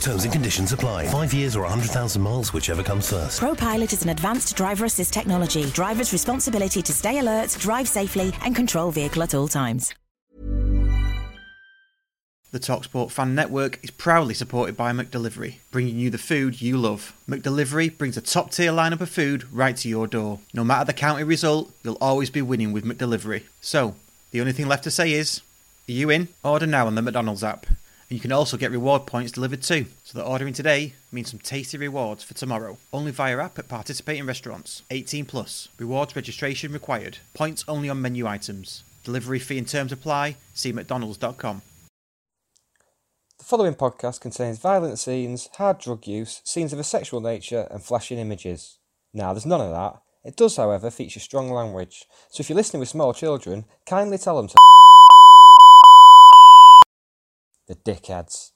Terms and conditions apply. Five years or 100,000 miles, whichever comes first. ProPilot is an advanced driver assist technology. Driver's responsibility to stay alert, drive safely, and control vehicle at all times. The Talksport Fan Network is proudly supported by McDelivery, bringing you the food you love. McDelivery brings a top tier lineup of food right to your door. No matter the county result, you'll always be winning with McDelivery. So, the only thing left to say is, are you in? Order now on the McDonald's app. And you can also get reward points delivered too. So that ordering today means some tasty rewards for tomorrow. Only via app at participating restaurants. 18 plus. Rewards registration required. Points only on menu items. Delivery fee and terms apply. See mcdonalds.com. The following podcast contains violent scenes, hard drug use, scenes of a sexual nature, and flashing images. Now, there's none of that. It does, however, feature strong language. So if you're listening with small children, kindly tell them to. The dickheads.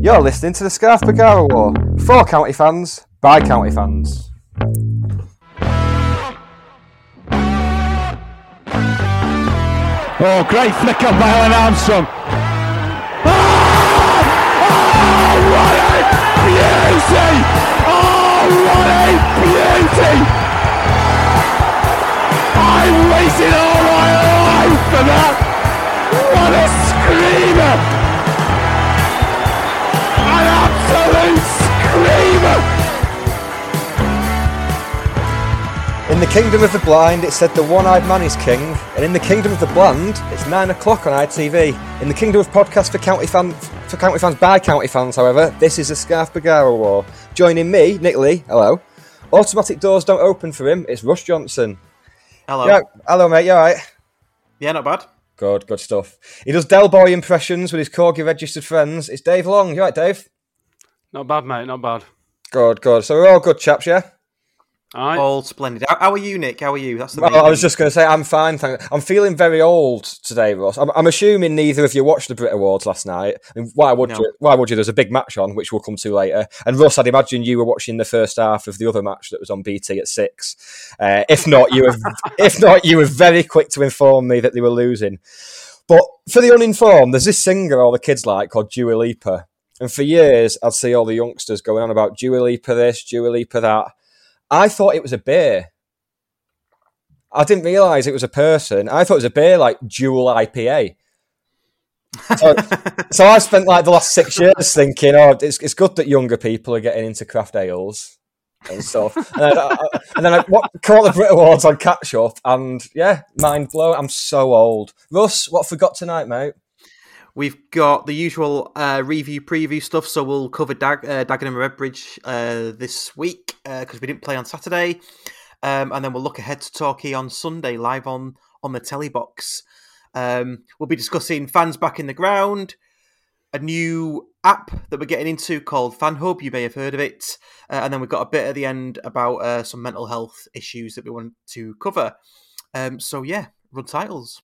You're listening to the Scarf Bergara Wore. For county fans, by county fans. Oh, great flick up by Alan Armstrong. Oh, oh, what a beauty! Oh, what a beauty! I waited all my life for that. What a screamer! An absolute screamer! In the kingdom of the blind, it said the one-eyed man is king, and in the kingdom of the bland, it's nine o'clock on ITV. In the kingdom of podcast for county fan for county fans by county fans, however, this is a Scarf Bergara wore. Joining me, Nick Lee, hello. Automatic doors don't open for him. It's Russ Johnson. Hello. Yeah, hello, mate. You all right? Yeah, not bad. Good, good stuff. He does Del Boy impressions with his corgi registered friends. It's Dave Long. You right, Dave? Not bad, mate. Not bad. Good, good. So we're all good chaps, yeah. All right. All splendid. How, how are you, Nick? How are you? That's the. Well, I was thing. just going to say I'm fine. Thank I'm feeling very old today, Ross. I'm, I'm assuming neither of you watched the Brit Awards last night. I mean, why would No. you? Why would you? There's a big match on, which we'll come to later. And Russ, I'd imagine you were watching the first half of the other match that was on BT at six. Uh, if not, you were. if not, you were very quick to inform me that they were losing. But for the uninformed, there's this singer all the kids like called Dua Lipa. And for years, I'd see all the youngsters going on about Dua Lipa this, Dua Lipa that. I thought it was a beer. I didn't realise it was a person. I thought it was a beer like Dual IPA. So, so I spent like the last six years thinking, oh, it's, it's good that younger people are getting into craft ales and stuff. And then I, I- and then I what, caught the Brit Awards on catch up, and yeah, mind blown. I'm so old. Russ, what forgot tonight, mate? We've got the usual uh, review preview stuff, so we'll cover Dag- uh, Dagenham and Redbridge uh, this week because we didn't play on Saturday, um, and then we'll look ahead to Torquay on Sunday live on on the telly box. Um, we'll be discussing fans back in the ground, a new app that we're getting into called Fan Hub. You may have heard of it, uh, and then we've got a bit at the end about uh, some mental health issues that we want to cover. Um, so yeah, run titles.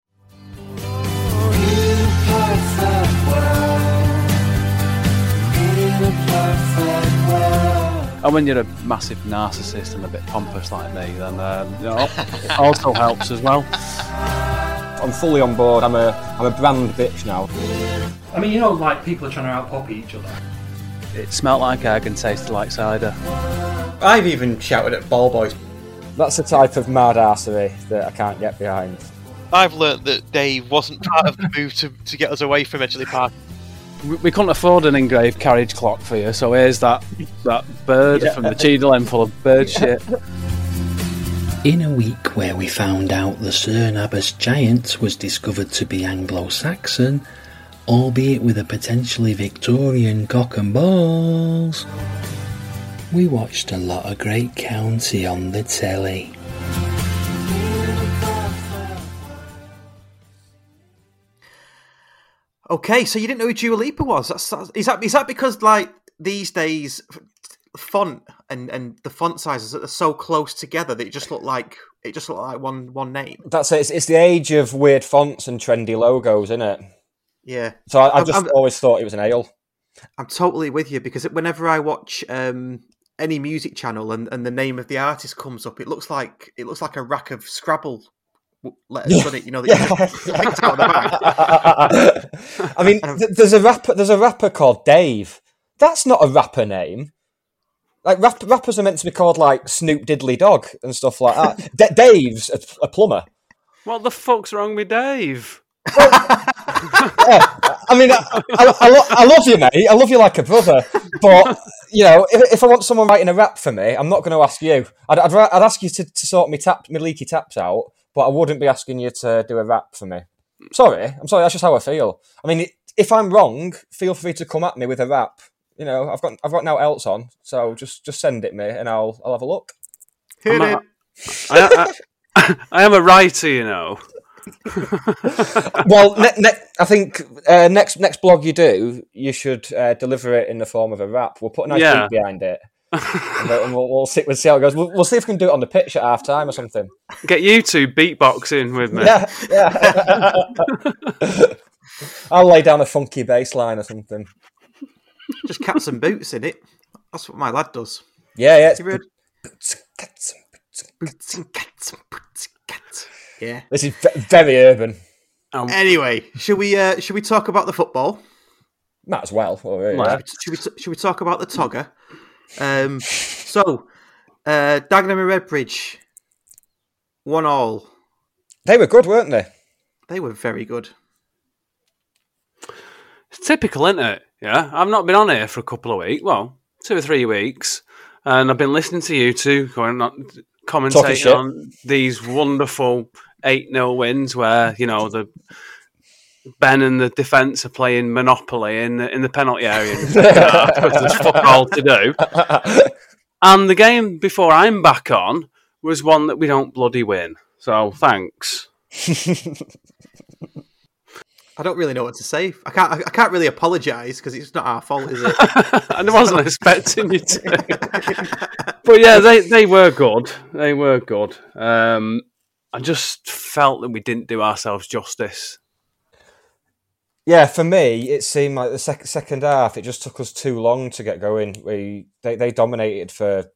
And when you're a massive narcissist and a bit pompous like me, then um, you know, it also helps as well. I'm fully on board. I'm a I'm a brand bitch now. I mean, you know, like people are trying to out-poppy each other. It smelt like egg and tasted like cider. I've even shouted at ball boys. That's the type of mad arsery that I can't get behind. I've learnt that Dave wasn't part of the move to, to get us away from Edgeley Park. We, we couldn't afford an engraved carriage clock for you, so here's that that bird from the Cheadle End full of bird shit. In a week where we found out the Cerne Abbas giant was discovered to be Anglo Saxon, albeit with a potentially Victorian cock and balls. we watched a lot of Great County on the telly. Okay, so you didn't know who Dua Lipa was? That's, that's, is that is that because like these days font and and the font sizes are so close together that it just look like it just look like one one name? That's it. It's, it's the age of weird fonts and trendy logos, isn't it? Yeah. So I, I just I'm- always thought it was an ale. I'm totally with you because whenever I watch um, any music channel and, and the name of the artist comes up, it looks like it looks like a rack of Scrabble w- letters on it. You know, that you just picked out of the bag. I mean, th- there's a rapper. There's a rapper called Dave. That's not a rapper name. Like rap- rappers are meant to be called like Snoop Diddley Dog and stuff like that. D- Dave's a, a plumber. What the fuck's wrong with Dave? I mean, I, I, I, lo- I love you, mate. I love you like a brother. But you know, if, if I want someone writing a rap for me, I'm not going to ask you. I'd, I'd, ra- I'd ask you to, to sort me tap, me leaky taps out, but I wouldn't be asking you to do a rap for me. Sorry, I'm sorry. That's just how I feel. I mean, if I'm wrong, feel free to come at me with a rap. You know, I've got I've got now else on, so just just send it me, and I'll I'll have a look. I'm a- I, I, I am a writer, you know. well, ne- ne- I think uh, next next blog you do, you should uh, deliver it in the form of a rap. We'll put a nice Yeah. beat behind it, and we'll, and we'll, we'll see we'll see how it goes. We'll, we'll see if we can do it on the pitch at half time or something. Get you two beatboxing with me. Yeah, yeah. I'll lay down a funky bass line or something. just cats and boots in it. That's what my lad does. Yeah, yeah. it's- You heard- Boots and cats and boots and cats. Yeah. This is very urban. Anyway, should we uh, should we talk about the football? Might as well. Oh, yeah. Should, we, should, we, should we talk about the Togger? Um, so, uh, Dagenham and Redbridge, one all. They were good, weren't they? They were very good. It's typical, isn't it? Yeah, I've not been on here for a couple of weeks. Well, two or three weeks, and I've been listening to you two going on, commentating on these wonderful eight 0 wins where you know the Ben and the defence are playing Monopoly in the, in the penalty area in the second half because there's fuck all to do. And the game before I'm back on was one that we don't bloody win. So thanks. I don't really know what to say. I can't. I can't really apologise because it's not our fault, is it? and I wasn't expecting you to. but yeah, they, they were good. They were good. Um, I just felt that we didn't do ourselves justice. Yeah, for me, it seemed like the sec- second half. It just took us too long to get going. We they, they dominated for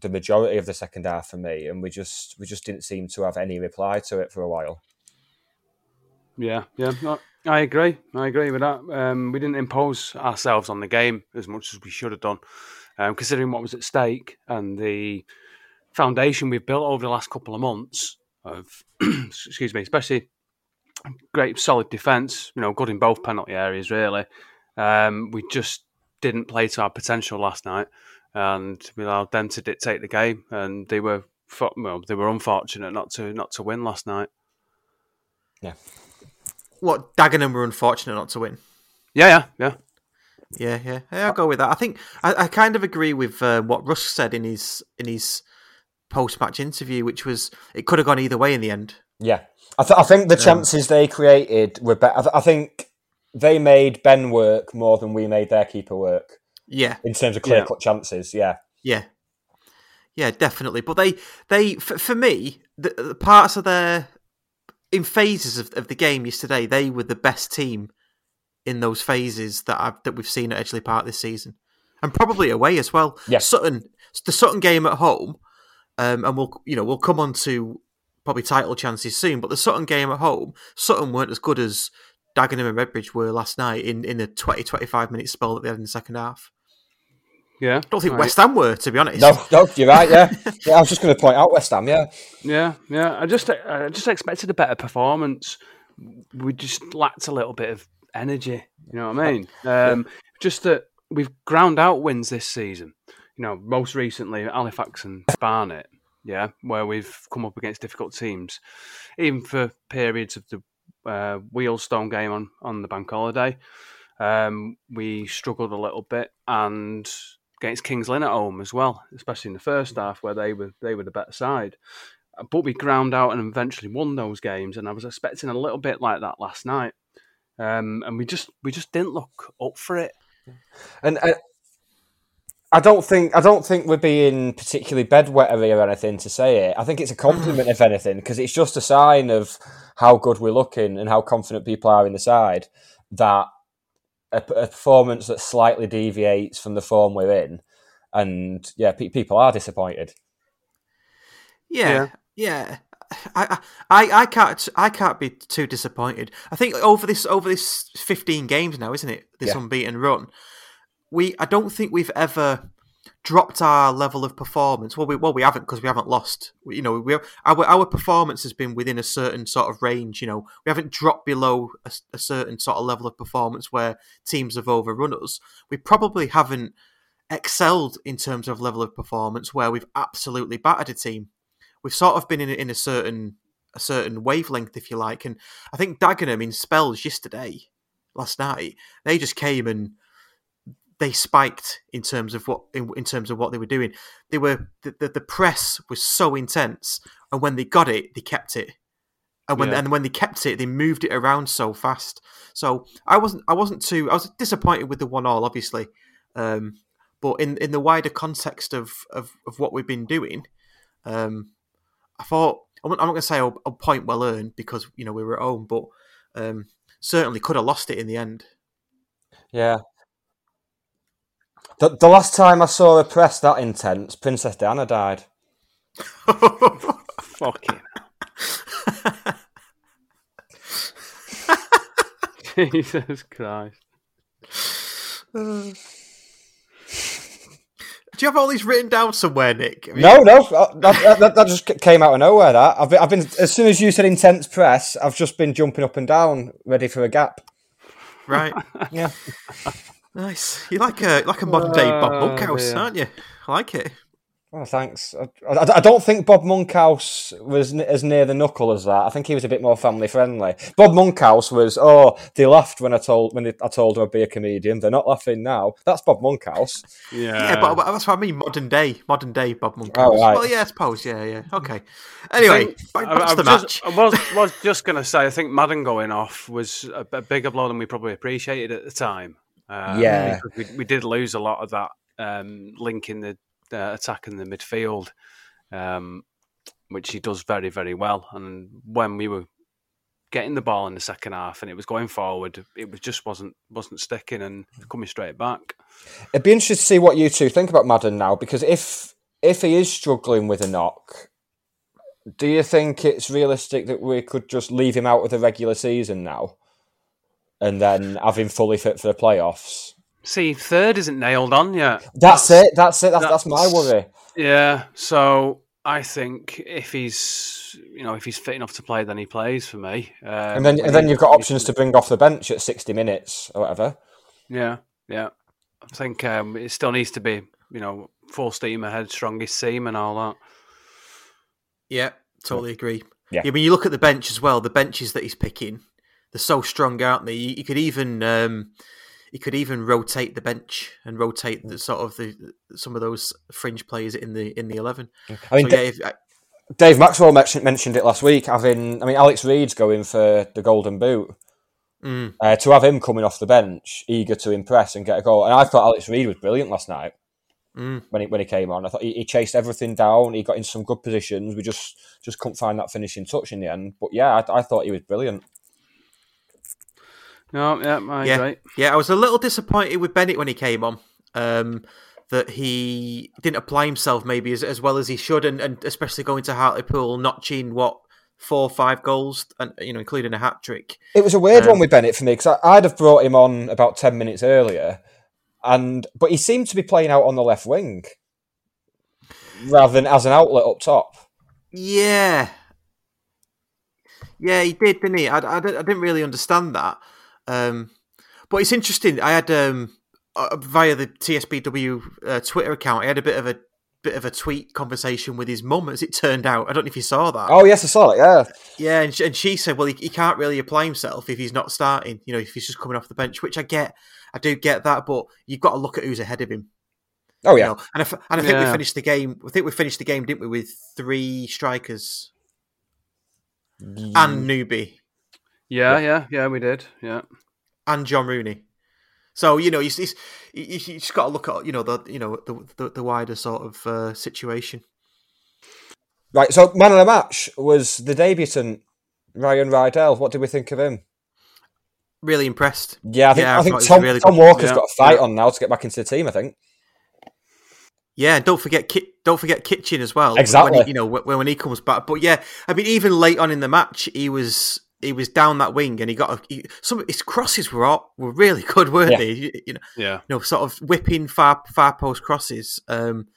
the majority of the second half for me, and we just we just didn't seem to have any reply to it for a while. Yeah, yeah, no, I agree. I agree with that. Um, we didn't impose ourselves on the game as much as we should have done, um, considering what was at stake and the foundation we've built over the last couple of months of, excuse me, especially great solid defence. You know, good in both penalty areas. Really, um, we just didn't play to our potential last night, and we allowed them to dictate the game, and they were well, they were unfortunate not to not to win last night. Yeah. what Dagenham were unfortunate not to win. Yeah, yeah, yeah. Yeah, yeah, yeah. I'll go with that. I think I, I kind of agree with uh, what Russ said in his in his post match interview, which was it could have gone either way in the end. Yeah, I, th- I think the Um, chances they created were better. I, th- I think they made Ben work more than we made their keeper work. Yeah. in terms of clear Yeah. cut chances. Yeah, Yeah, yeah, definitely. But they they for, for me the, the parts of their in phases of, of the game yesterday, they were the best team in those phases that I've, that we've seen at Edgeley Park this season, and probably away as well. Yeah. Sutton, the Sutton game at home, um, and we'll you know we'll come on to probably title chances soon. But the Sutton game at home, Sutton weren't as good as Dagenham and Redbridge were last night in in the 20, 25 minute spell that they had in the second half. Yeah, I don't think right. West Ham were, to be honest. no, no, you're right. Yeah, yeah. I was just going to point out West Ham. Yeah, Yeah, yeah. I just I just expected a better performance. We just lacked a little bit of energy. You know what I mean? Um, Just that we've ground out wins this season. You know, most recently Halifax and Barnet. Yeah, where we've come up against difficult teams, even for periods of the uh, Wealdstone game on on the bank holiday. Um, we struggled a little bit, and against Kings Lynn at home as well, especially in the first half where they were they were the better side. But we ground out and eventually won those games, and I was expecting a little bit like that last night, um, and we just we just didn't look up for it. And uh, I don't think I don't think we're being particularly bedwettery or anything to say it. I think it's a compliment if anything because it's just a sign of how good we're looking and how confident people are in the side that a, a performance that slightly deviates from the form we're in, and yeah, pe- people are disappointed. Yeah, yeah. I, I, I can't, I can't be too disappointed. I think over this, over this fifteen games now, isn't it? This Yeah. unbeaten run. We, I don't think we've ever dropped our level of performance. Well, we, well, we haven't because we haven't lost. We- You know, we our our performance has been within a certain sort of range. You know, we haven't dropped below a, a certain sort of level of performance where teams have overrun us. We probably haven't excelled in terms of level of performance where we've absolutely battered a team. We've sort of been in a, in a certain a certain wavelength, if you like, and I think Dagenham in spells yesterday, last night, they just came and they spiked in terms of what in, in terms of what they were doing. They were the, the, the press was so intense, and when they got it, they kept it. And when Yeah. and when they kept it, they moved it around so fast. So I wasn't I wasn't too I was disappointed with the one all, obviously, um, but in in the wider context of of, of what we've been doing, um, I thought I'm not, going to say a, a point well earned because you know we were at home, but um, certainly could have lost it in the end. Yeah. The, the last time I saw a press that intense, Princess Diana died. Fucking. Jesus Christ. Do you have all these written down somewhere, Nick? I mean- No, no, uh, that, that, that, that just came out of nowhere. That I've been, I've been as soon as you said intense press, I've just been jumping up and down, ready for a gap. Right. Yeah. Nice. You're like a like a modern day Bob Oh, Monkhouse, dear. aren't you? I like it. Oh, thanks. I, I, I don't think Bob Monkhouse was n- as near the knuckle as that. I think he was a bit more family friendly. Bob Monkhouse was, oh, they laughed when I told when they, I told them I'd be a comedian. They're not laughing now. That's Bob Monkhouse. Yeah, but, but that's what I mean. Modern day, modern day Bob Monkhouse. Oh, right. Well, yeah, I suppose. Yeah, yeah. Okay. Anyway, I think- back, I- back to I the was match. just- I was, was just going to say, I think Madden going off was a, a bigger blow than we probably appreciated at the time. Um, Yeah. we, we did lose a lot of that um, link in the uh, attack in the midfield, um, which he does very, very well. And when we were getting the ball in the second half and it was going forward, it was just wasn't wasn't sticking and coming straight back. It'd be interesting to see what you two think about Madden now, because if if he is struggling with a knock, do you think it's realistic that we could just leave him out of the regular season now, and then have him fully fit for the playoffs? See, third isn't nailed on yet. That's it. That's it. That's that's my worry. Yeah, so I think if he's you know if he's fit enough to play, then he plays for me. Um, And then and then you've got options to bring off the bench at sixty minutes or whatever. Yeah, yeah. I think um, it still needs to be you know full steam ahead, strongest team, and all that. Yeah, totally agree. Yeah. when you look at the bench as well, the benches that he's picking, they're so strong, aren't they? You, you could even um, you could even rotate the bench and rotate the sort of the some of those fringe players in the in the eleven. I mean, so, yeah, if, uh, Dave Maxwell mentioned mentioned it last week. Having, I mean, Alex Reid's going for the Golden Boot. Mm. Uh, to have him coming off the bench, eager to impress and get a goal, and I thought Alex Reid was brilliant last night Mm. when he when he came on. I thought he, he chased everything down. He got in some good positions. We just just couldn't find that finishing touch in the end. But yeah, I, I thought he was brilliant. No, yeah, I yeah, agree. yeah, I was a little disappointed with Bennett when he came on. Um, that he didn't apply himself maybe as, as well as he should, and, and especially going to Hartlepool, notching what four or five goals, and you know, including a hat trick. It was a weird Um, one with Bennett for me because I'd have brought him on about ten minutes earlier, and but he seemed to be playing out on the left wing rather than as an outlet up top. Yeah, yeah, he did, didn't he? I, I, I didn't really understand that, um, but it's interesting. I had um, uh, via the TSBW uh, Twitter account, I had a bit of a bit of a tweet conversation with his mum, as it turned out. I don't know if you saw that. Oh yes, I saw it. Yeah, Yeah, and she, and she said, well, he, he can't really apply himself if he's not starting. You know, if he's just coming off the bench, which I get, I do get that, but you've got to look at who's ahead of him. Oh, you yeah. know. and I, f- and I think we finished the game. I think we finished the game, didn't we, with three strikers and newbie Yeah, yeah, yeah, we did. Yeah. and John Rooney. So you know, you, you, you, you just got to look at you know the you know the the, the wider sort of uh, situation. Right, so man of the match was the debutant Ryan Rydel. What did we think of him? Really impressed. Yeah, I think, I think Tom, really Tom. Walker's Yeah, got a fight yeah. on now to get back into the team. I think. Yeah, and don't forget Ki- don't forget Kitching as well. Exactly. When he, you know when, when he comes back. But yeah, I mean, even late on in the match, he was he was down that wing, and he got a, he, some his crosses were all, were really good, weren't Yeah. they? You, you know, Yeah. you know, sort of whipping far far post crosses. Um,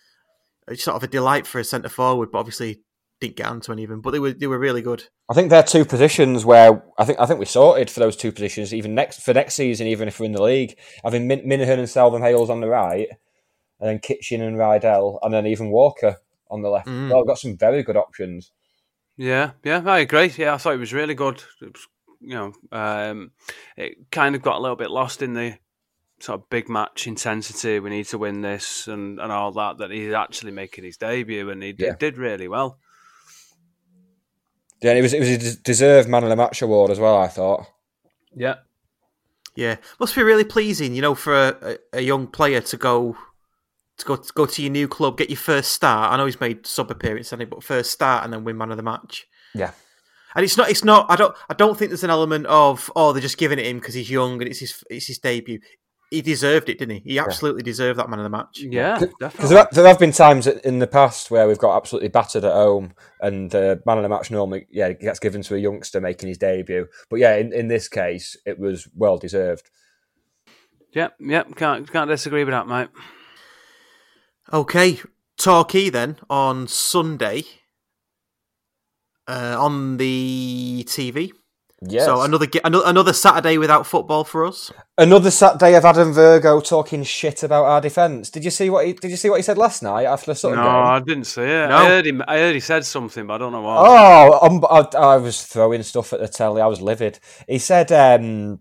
it's sort of a delight for a centre forward, but obviously didn't get onto any of them. But they were they were really good. I think they're two positions where I think I think we sorted for those two positions. Even next for next season, even if we're in the league, having Min- Minihan and Southam-Hales on the right, and then Kitching and Rydel, and then even Walker on the left. Mm. Well, we've got some very good options. Yeah, yeah, I agree. Yeah, I thought it was really good. It was, you know, um, it kind of got a little bit lost in the sort of big match intensity. We need to win this and, and all that. That he's actually making his debut, and he did, Yeah. did really well. Yeah, and it was it was a deserved man of the match award as well. I thought. Yeah, Yeah, must be really pleasing, you know, for a, a, a young player to go to go to go to your new club, get your first start. I know he's made sub appearance, hasn't he? But first start and then win man of the match. Yeah. And it's not. It's not. I don't. I don't think there's an element of oh they're just giving it him because he's young and it's his it's his debut. He deserved it, didn't he? He absolutely deserved that man of the match. yeah, because there, there, have been times in the past where we've got absolutely battered at home, and the man of the match normally yeah gets given to a youngster making his debut. But yeah, in, in this case, it was well deserved. Yep, yep. Can't can't disagree with that, mate. Okay, Torquay then on Sunday uh, on the TV. Yes. So another another another Saturday without football for us. Another Saturday of Adam Virgo talking shit about our defence. Did you see what he did? You see what he said last night after the No, Sutton I didn't see it. No. I heard him. I heard he said something, but I don't know what. Oh, I, I was throwing stuff at the telly. I was livid. He said, um,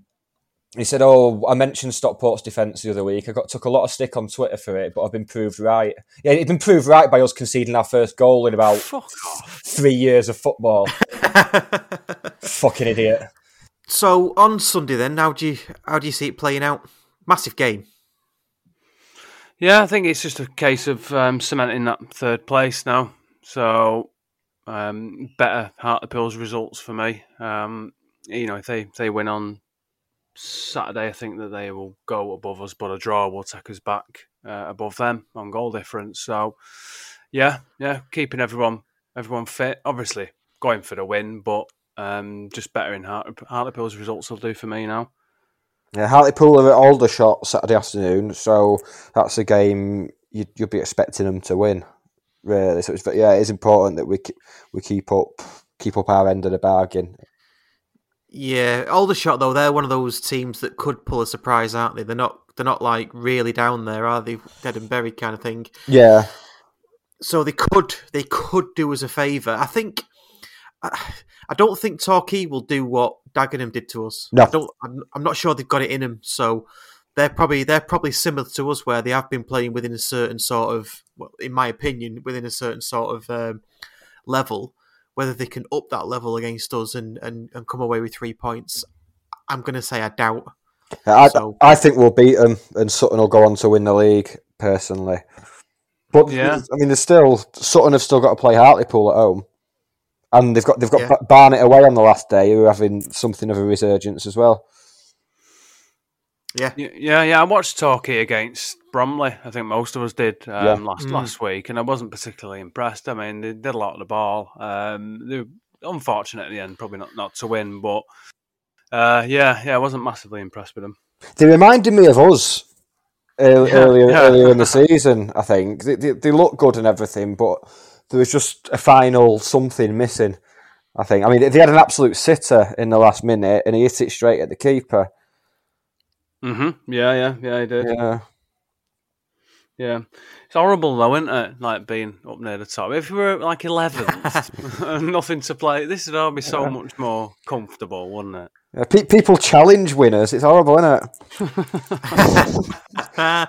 he said, "Oh, I mentioned Stockport's defence the other week. I got took a lot of stick on Twitter for it, but I've been proved right. Yeah, it's been proved right by us conceding our first goal in about Fuck three years of football. Fucking idiot. So on Sunday then, how do you how do you see it playing out? Massive game. Yeah, I think it's just a case of um, cementing that third place now. So um, better Hartlepool's results for me. Um, you know, if they if they win on Saturday, I think that they will go above us, but a draw will take us back uh, above them on goal difference. So yeah, yeah, keeping everyone everyone fit. Obviously going for the win, but um, just better in Hart- Hartlepool's results will do for me now. Yeah, Hartlepool are at Aldershot Saturday afternoon, so that's a game you'd, you'd be expecting them to win. Really, so it's, yeah, it is important that we we keep up keep up our end of the bargain. Yeah, Aldershot though they're one of those teams that could pull a surprise, aren't they? They're not they're not like really down there, are they? Dead and buried kind of thing. Yeah, So they could they could do us a favour. I think I, I don't think Torquay will do what Dagenham did to us. No. I don't. I'm, I'm not sure they've got it in them. So they're probably they're probably similar to us, where they have been playing within a certain sort of, well, in my opinion, within a certain sort of um, level. Whether they can up that level against us and, and, and come away with three points, I'm going to say I doubt. I, So- I think we'll beat them, and Sutton will go on to win the league. Personally, but Yeah. I mean, there's still Sutton have still got to play Hartlepool at home, and they've got they've got Yeah. Barnet away on the last day, who are having something of a resurgence as well. Yeah, Yeah, yeah. I watched Torquay against Bromley. I think most of us did um, Yeah. last Mm. last week, and I wasn't particularly impressed. I mean, they did a lot of the ball. Um, they were unfortunate at the end, probably not, not to win, but uh, yeah, yeah, I wasn't massively impressed with them. They reminded me of us ear- Yeah, earlier yeah. earlier in the season. I think they, they, they look good and everything, but there was just a final something missing. I think. I mean, they had an absolute sitter in the last minute, and he hit it straight at the keeper. Mm-hmm. Yeah, yeah, yeah. He did. Yeah, Yeah, it's horrible though, isn't it? Like being up near the top. If we were like eleventh and nothing to play, this would all be so much more comfortable, wouldn't it? Yeah, pe- people challenge winners. It's horrible, isn't it?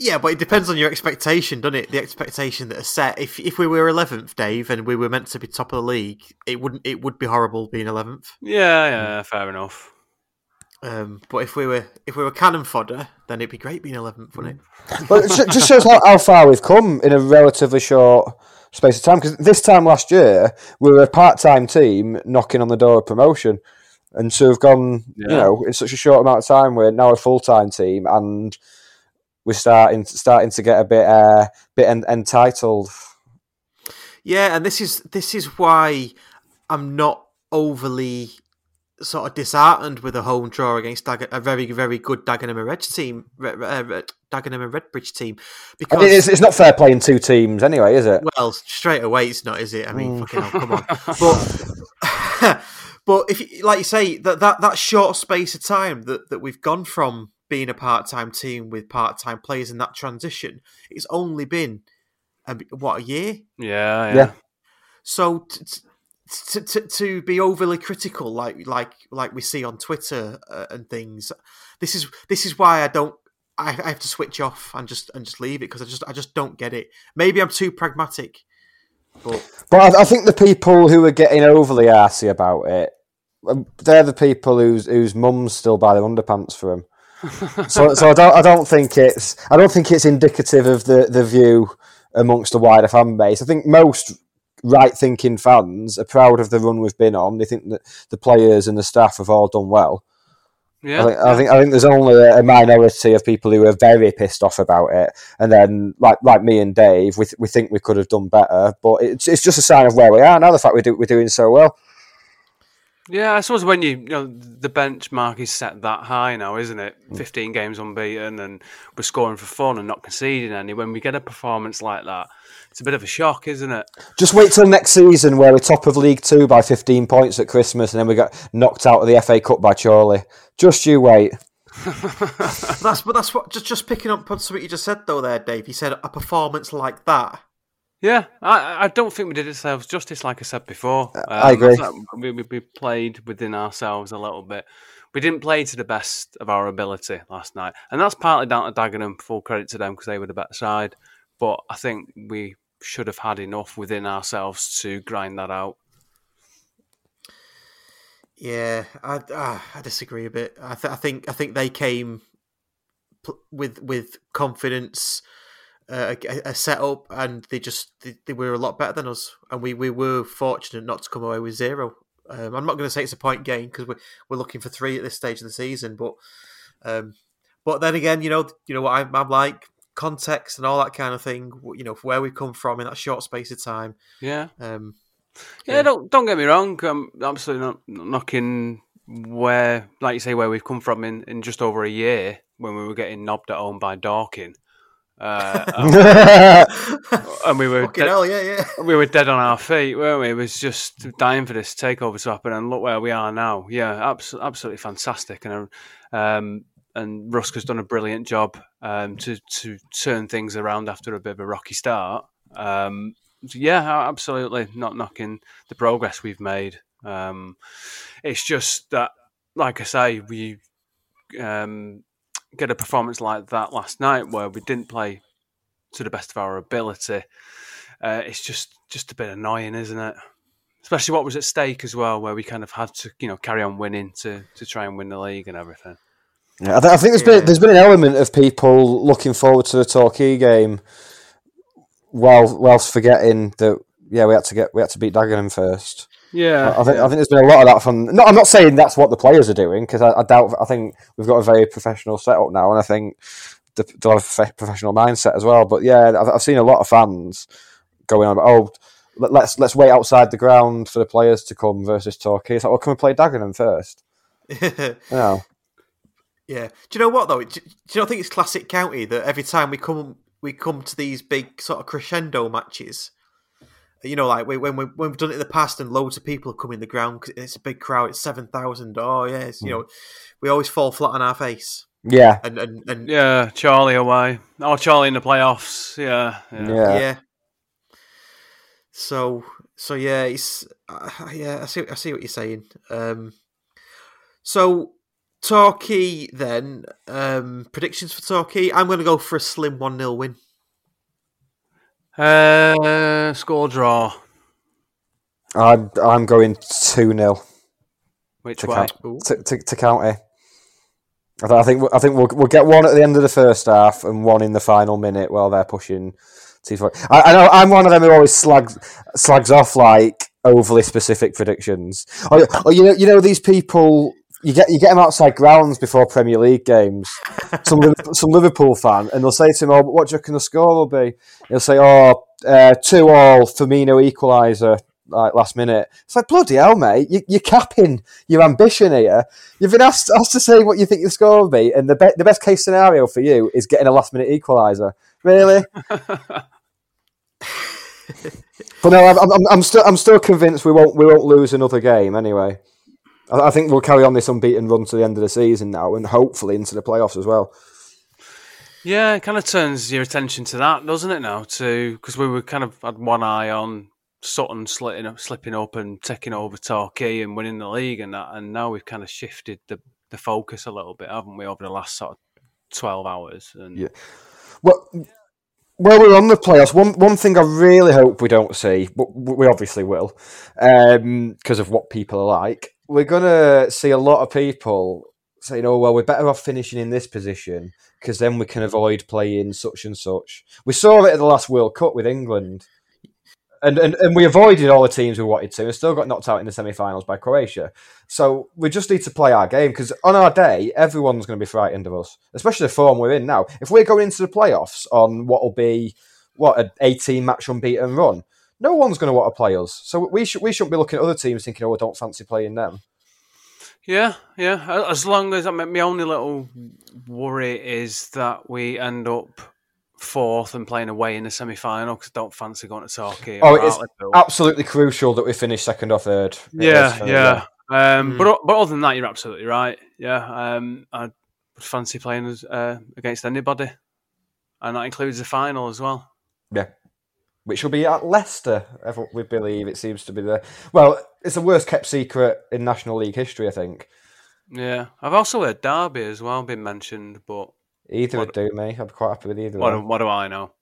Yeah, but it depends on your expectation, doesn't it? The expectation that that is set. If if we were eleventh, Dave, and we were meant to be top of the league, it wouldn't. It would be horrible being eleventh. Yeah, yeah, fair enough. Um, but if we were if we were cannon fodder, then it'd be great being eleventh, wouldn't it? But it just shows how, how far we've come in a relatively short space of time. Because this time last year, we were a part-time team knocking on the door of promotion, and so we've gone, you know, in such a short amount of time. We're now a full-time team, and we're starting starting to get a bit uh, bit en- entitled. Yeah, and this is this is why I'm not overly sort of disheartened with a home draw against Dag- a very very good Dagenham and Reds team, Re- uh, Re- Dagenham and Redbridge team, I because mean, it's, it's not fair playing two teams anyway, is it? well straight away it's not, is it? I mean, Mm. fucking hell, come on, but but if you- like you say that that that short space of time that that we've gone from being a part time team with part time players in that transition, it's only been a, what a year. Yeah, yeah. Yeah. So t- t- to, to, to be overly critical, like like like we see on Twitter uh, and things, this is this is why I don't. I, I have to switch off and just and just leave it because I just I just don't get it. Maybe I'm too pragmatic, but But I, I think the people who are getting overly arsy about it, um, they're the people whose whose mums still buy their underpants for them. so, so I don't, I don't think it's, I don't think it's indicative of the, the view amongst the wider fan base. I think most right-thinking fans are proud of the run we've been on. They think that the players and the staff have all done well. Yeah, I think, I think I think there's only a minority of people who are very pissed off about it, and then like like me and Dave, we, th- we think we could have done better, but it's it's just a sign of where we are now. The fact we do we're doing so well. Yeah, I suppose when you, you know the benchmark is set that high now, isn't it? Mm. Fifteen games unbeaten, and we're scoring for fun and not conceding any. When we get a performance like that, it's a bit of a shock, isn't it? Just wait till next season where we're top of League Two by 15 points at Christmas, and then we got knocked out of the FA Cup by Chorley. Just you wait. that's but that's what just just picking up on something you just said though there, Dave. You said a performance like that. Yeah, I, I don't think we did ourselves justice, like I said before. Um, I agree. We, we, we played within ourselves a little bit. We didn't play to the best of our ability last night, and that's partly down to Dagenham. Full credit to them because they were the better side. But I think we should have had enough within ourselves to grind that out. Yeah, I I disagree a bit. I, th- I think I think they came pl- with with confidence, uh, a, a setup, and they just they, they were a lot better than us, and we, we were fortunate not to come away with zero. Um, I'm not going to say it's a point game because we're we're looking for three at this stage of the season, but um, but then again, you know you know what I'm, I'm like context and all that kind of thing. You know where we come from in that short space of time. Yeah. Um, Yeah, don't don't get me wrong. I'm absolutely not not knocking where, like you say, where we've come from in, in just over a year when we were getting knobbed at home by Dorking. Uh, and, and we were Fucking hell, yeah, yeah. we were dead on our feet, weren't we? It was just dying for this takeover to happen, and look where we are now. Yeah, abs- absolutely fantastic, and um, and Rusk has done a brilliant job um, to to turn things around after a bit of a rocky start. Um, so yeah, absolutely not knocking the progress we've made. Um, it's just that, like I say, we um, get a performance like that last night where we didn't play to the best of our ability. Uh, it's just just a bit annoying, isn't it? Especially what was at stake as well, where we kind of had to, you know, carry on winning to, to try and win the league and everything. Yeah, I, th- I think there's been there's been an element of people looking forward to the Torquay game, while whilst forgetting that yeah we had to get we had to beat Dagenham first. Yeah, I, I think yeah. I think there's been a lot of that from. No, I'm not saying that's what the players are doing because I, I doubt. I think we've got a very professional setup now, and I think the, they'll have a professional mindset as well. But yeah, I've, I've seen a lot of fans going on about oh. let- Let's let's wait outside the ground for the players to come versus Torquay. It's like, well, can we play Dagenham first? You know. Yeah. Do you know what though? Do, do you not think it's classic county that every time we come we come to these big sort of crescendo matches, you know, like we, when we when we've done it in the past and loads of people have come in the ground 'cause it's a big crowd. It's seven thousand. Oh yes, you know, we always fall flat on our face. Yeah. And and, and Yeah, Chorley away. Oh, Chorley in the playoffs. Yeah, yeah. yeah. So so yeah, it's uh, yeah. I see I see what you're saying. Um, so Torquay, then um, predictions for Torquay. I'm going to go for a slim one 0 win. Uh, score draw. I'm I'm going two 0 Which to, way? count, to, to, to county. I, think I think we'll we'll get one at the end of the first half and one in the final minute while they're pushing. T4. I, I know I'm one of them who always slags slags off like overly specific predictions. Or, or you know you know these people you get you get them outside grounds before Premier League games. Some Liverpool, some Liverpool fan, and they'll say to him, "Oh, what do you reckon the score will be?" He'll say, "Oh, uh, two all, Firmino equaliser." Like last minute, it's like bloody hell, mate! You, you're capping your ambition here. You've been asked, asked to say what you think the score will be, and the be- the best case scenario for you is getting a last minute equaliser. Really? but no, I'm, I'm, I'm still I'm still convinced we won't we won't lose another game anyway. I, I think we'll carry on this unbeaten run to the end of the season now, and hopefully into the playoffs as well. Yeah, it kind of turns your attention to that, doesn't it? Now, to because we were kind of had one eye on Sutton slipping up, slipping up and taking over Torquay and winning the league and that, and now we've kind of shifted the the focus a little bit, haven't we, over the last sort of twelve hours? And Yeah. Well, well, we're on the playoffs. One one thing I really hope we don't see, but we obviously will, um, because of what people are like. We're gonna see a lot of people saying, "Oh well, we're better off finishing in this position because then we can avoid playing such and such." We saw it at the last World Cup with England. And, and and we avoided all the teams we wanted to, and still got knocked out in the semi-finals by Croatia. So we just need to play our game because on our day, everyone's going to be frightened of us, especially the form we're in now. If we're going into the playoffs on what will be what an 18 match unbeaten run, no one's going to want to play us. So we should we shouldn't be looking at other teams thinking, "Oh, I don't fancy playing them." Yeah, yeah. As long as I mean, my only little worry is that we end up fourth and playing away in the semi final because I don't fancy going to Torquay. Oh, it's absolutely crucial that we finish second or third. Yeah, is, uh, yeah. Um, Mm. But but other than that, you're absolutely right. Yeah, um, I would fancy playing uh, against anybody, and that includes the final as well. Yeah. Which will be at Leicester, we believe. It seems to be the. Well, it's the worst kept secret in National League history, I think. Yeah, I've also heard Derby as well been mentioned, but Either would do me. I'm quite happy with either. what, what do I know?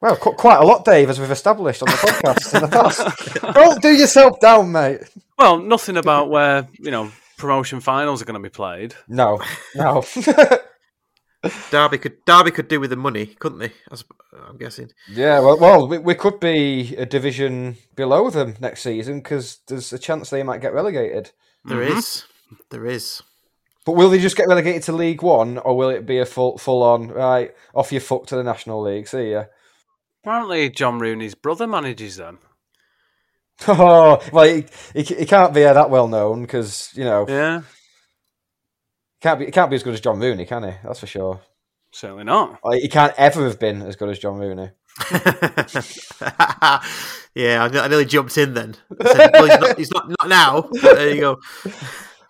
Well, qu- quite a lot, Dave, as we've established on the podcast in the past. Don't do yourself down, mate. Well, nothing about where you know promotion finals are going to be played. No, no. Derby could Derby could do with the money, couldn't they? As- I'm guessing. Yeah, well, well we, we could be a division below them next season because there's a chance they might get relegated. There is, there is. But will they just get relegated to League One, or will it be a full full on right off your fuck to the National League? See ya. Apparently, John Rooney's brother manages them. Oh, well, he, he, he can't be uh, that well known because you know Yeah, can't be he can't be as good as John Rooney, can he? That's for sure. certainly not. Like, he can't ever have been as good as John Rooney. yeah, I, I nearly jumped in then. Said, well, he's, not, he's not, not now. But there you go.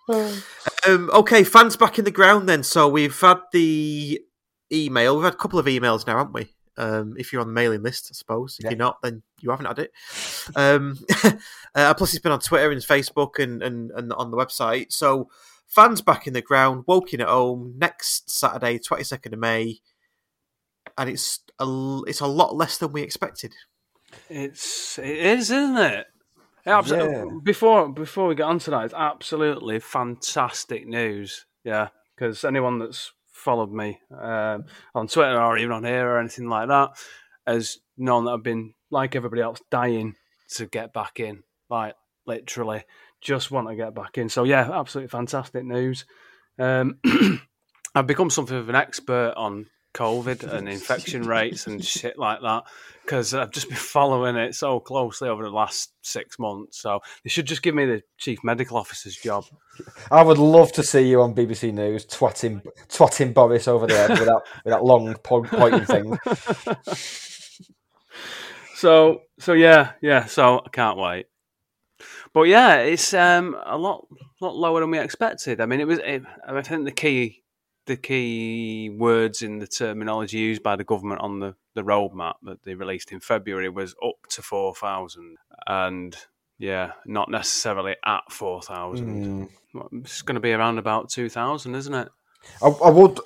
Um, okay, fans back in the ground then. So we've had the email. We've had a couple of emails now, haven't we? Um, if you're on the mailing list, I suppose. If Yeah. you're not, then you haven't had it. Um, uh, plus, it's been on Twitter and Facebook and, and, and on the website. So fans back in the ground, Woking at home next Saturday, 22nd of May. And it's a, l- it's a lot less than we expected. It's it is, isn't it? Yeah, Yeah. Before before we get onto that, it's absolutely fantastic news. Yeah, because anyone that's followed me um, on Twitter or even on here or anything like that has known that I've been like everybody else dying to get back in. Like literally, just want to get back in. So yeah, absolutely fantastic news. Um, I've become something of an expert on COVID and infection rates and shit like that because I've just been following it so closely over the last six months. So they should just give me the chief medical officer's job. I would love to see you on BBC News twatting twatting Boris over there with that with that long po- pointing thing. So so yeah yeah so I can't wait. But yeah, it's um a lot lot lower than we expected. I mean, it was. It, I think the key the key words in the terminology used by the government on the the roadmap that they released in February was up to four thousand, and yeah, not necessarily at four thousand. It's going to be around about two thousand, isn't it? I, I would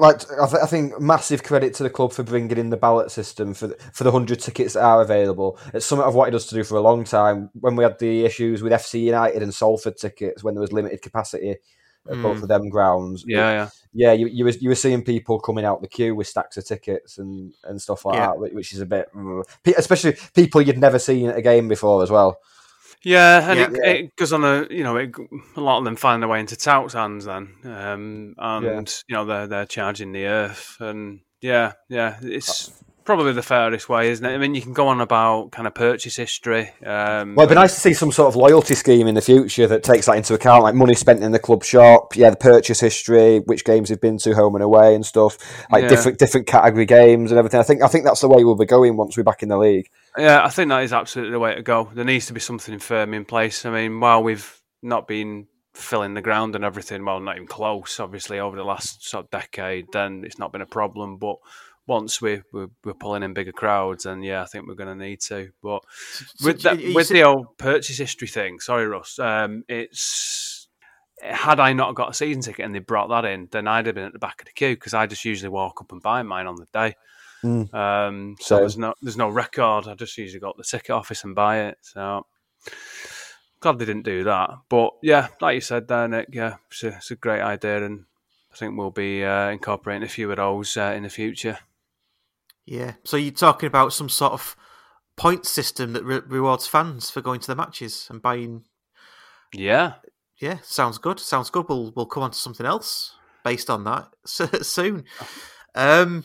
like. I, th- I think massive credit to the club for bringing in the ballot system for the, for the hundred tickets that are available. It's something I've wanted us to do for a long time. When we had the issues with FC United and Salford tickets, when there was limited capacity at both Mm. of them grounds. Yeah, yeah. yeah. You, you were you were seeing people coming out the queue with stacks of tickets and, and stuff like Yeah. that, which- which is a bit, mm. Especially people you'd never seen at a game before as well. Yeah, and Yeah. It, it goes on a you know it, a lot of them find their way into touts' hands then, um, and you know they're they're charging the earth, and yeah, yeah, it's probably the fairest way, isn't it? I mean, you can go on about kind of purchase history. Um, Well, it'd be nice to see some sort of loyalty scheme in the future that takes that into account, like money spent in the club shop, yeah, the purchase history, which games they've been to, home and away, and stuff, like Yeah. different different category games and everything. I think I think that's the way we'll be going once we're back in the league. Yeah, I think that is absolutely the way to go. There needs to be something firm in place. I mean, while we've not been filling the ground and everything, well, not even close, obviously, over the last sort of decade, then it's not been a problem. But once we, we're, we're pulling in bigger crowds, and yeah, I think we're going to need to. But so with, do that, you- you with said- the old purchase history thing, sorry, Russ, um, it's. Had I not got a season ticket and they brought that in, then I'd have been at the back of the queue because I just usually walk up and buy mine on the day. Mm. Um, so Same. there's no there's no record. I just usually go to the ticket office and buy it. So glad they didn't do that. But yeah, like you said there, Nick. Yeah, it's a, it's a great idea, and I think we'll be uh, incorporating a few of those uh, in the future. Yeah. So you're talking about some sort of point system that re- rewards fans for going to the matches and buying. Yeah. Yeah, sounds good. Sounds good. We'll we'll come on to something else based on that soon. Um,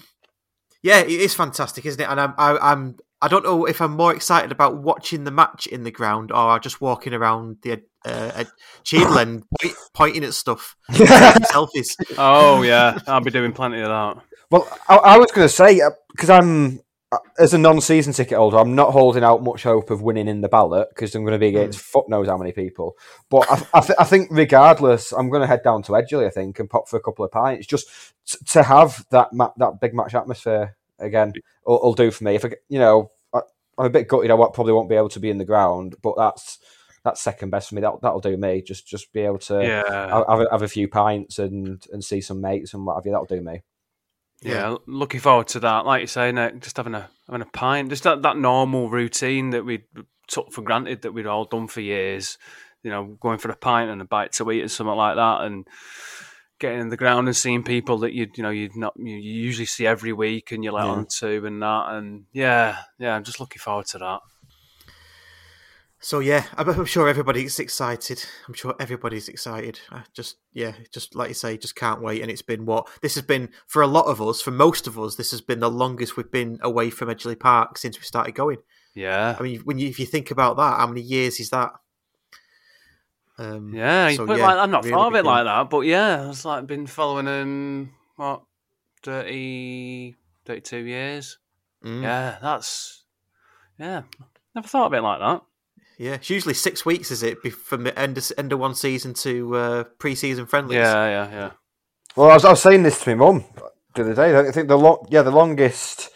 yeah, it is fantastic, isn't it? And I'm I, I'm I don't know if I'm more excited about watching the match in the ground or just walking around the uh, at Cheadle and point, pointing at stuff, selfies. Oh yeah, I'll be doing plenty of that. Well, I, I was going to say because I'm uh, as a non-season ticket holder, I'm not holding out much hope of winning in the ballot because I'm going to be against mm. fuck knows how many people. But I, I, th- I think regardless, I'm going to head down to Edgeley, I think, and pop for a couple of pints just t- to have that ma- that big match atmosphere again. Will, will do for me. If I, you know, I, I'm a bit gutted. I won't- probably won't be able to be in the ground, but that's that's second best for me. That that'll do me. Just just be able to Yeah. have, have, a, have a few pints and and see some mates and what have you. That'll do me. Yeah, looking forward to that. Like you say, Nick, just having a having a pint, just that, that normal routine that we took for granted that we'd all done for years. You know, going for a pint and a bite to eat and something like that, and getting in the ground and seeing people that you you know you'd not you you usually see every week and you're let Yeah. on to and that, and yeah, yeah, I'm just looking forward to that. So yeah, I'm, I'm sure everybody's excited. I'm sure everybody's excited. I just yeah, just like you say, just can't wait. And it's been what this has been for a lot of us, for most of us. This has been the longest we've been away from Edgeley Park since we started going. Yeah, I mean, when you if you think about that, how many years is that? Um, Yeah, so, yeah, like, I'm not really thought of it like that, but yeah, it's like been following him what 30, 32 years. Mm. Yeah, that's yeah. Never thought of it like that. Yeah, it's usually six weeks, is it, from the end of, end of one season to uh, pre-season friendlies? Yeah, yeah, yeah. Well, I was, I was saying this to my mum the other day. I think the long, yeah, the longest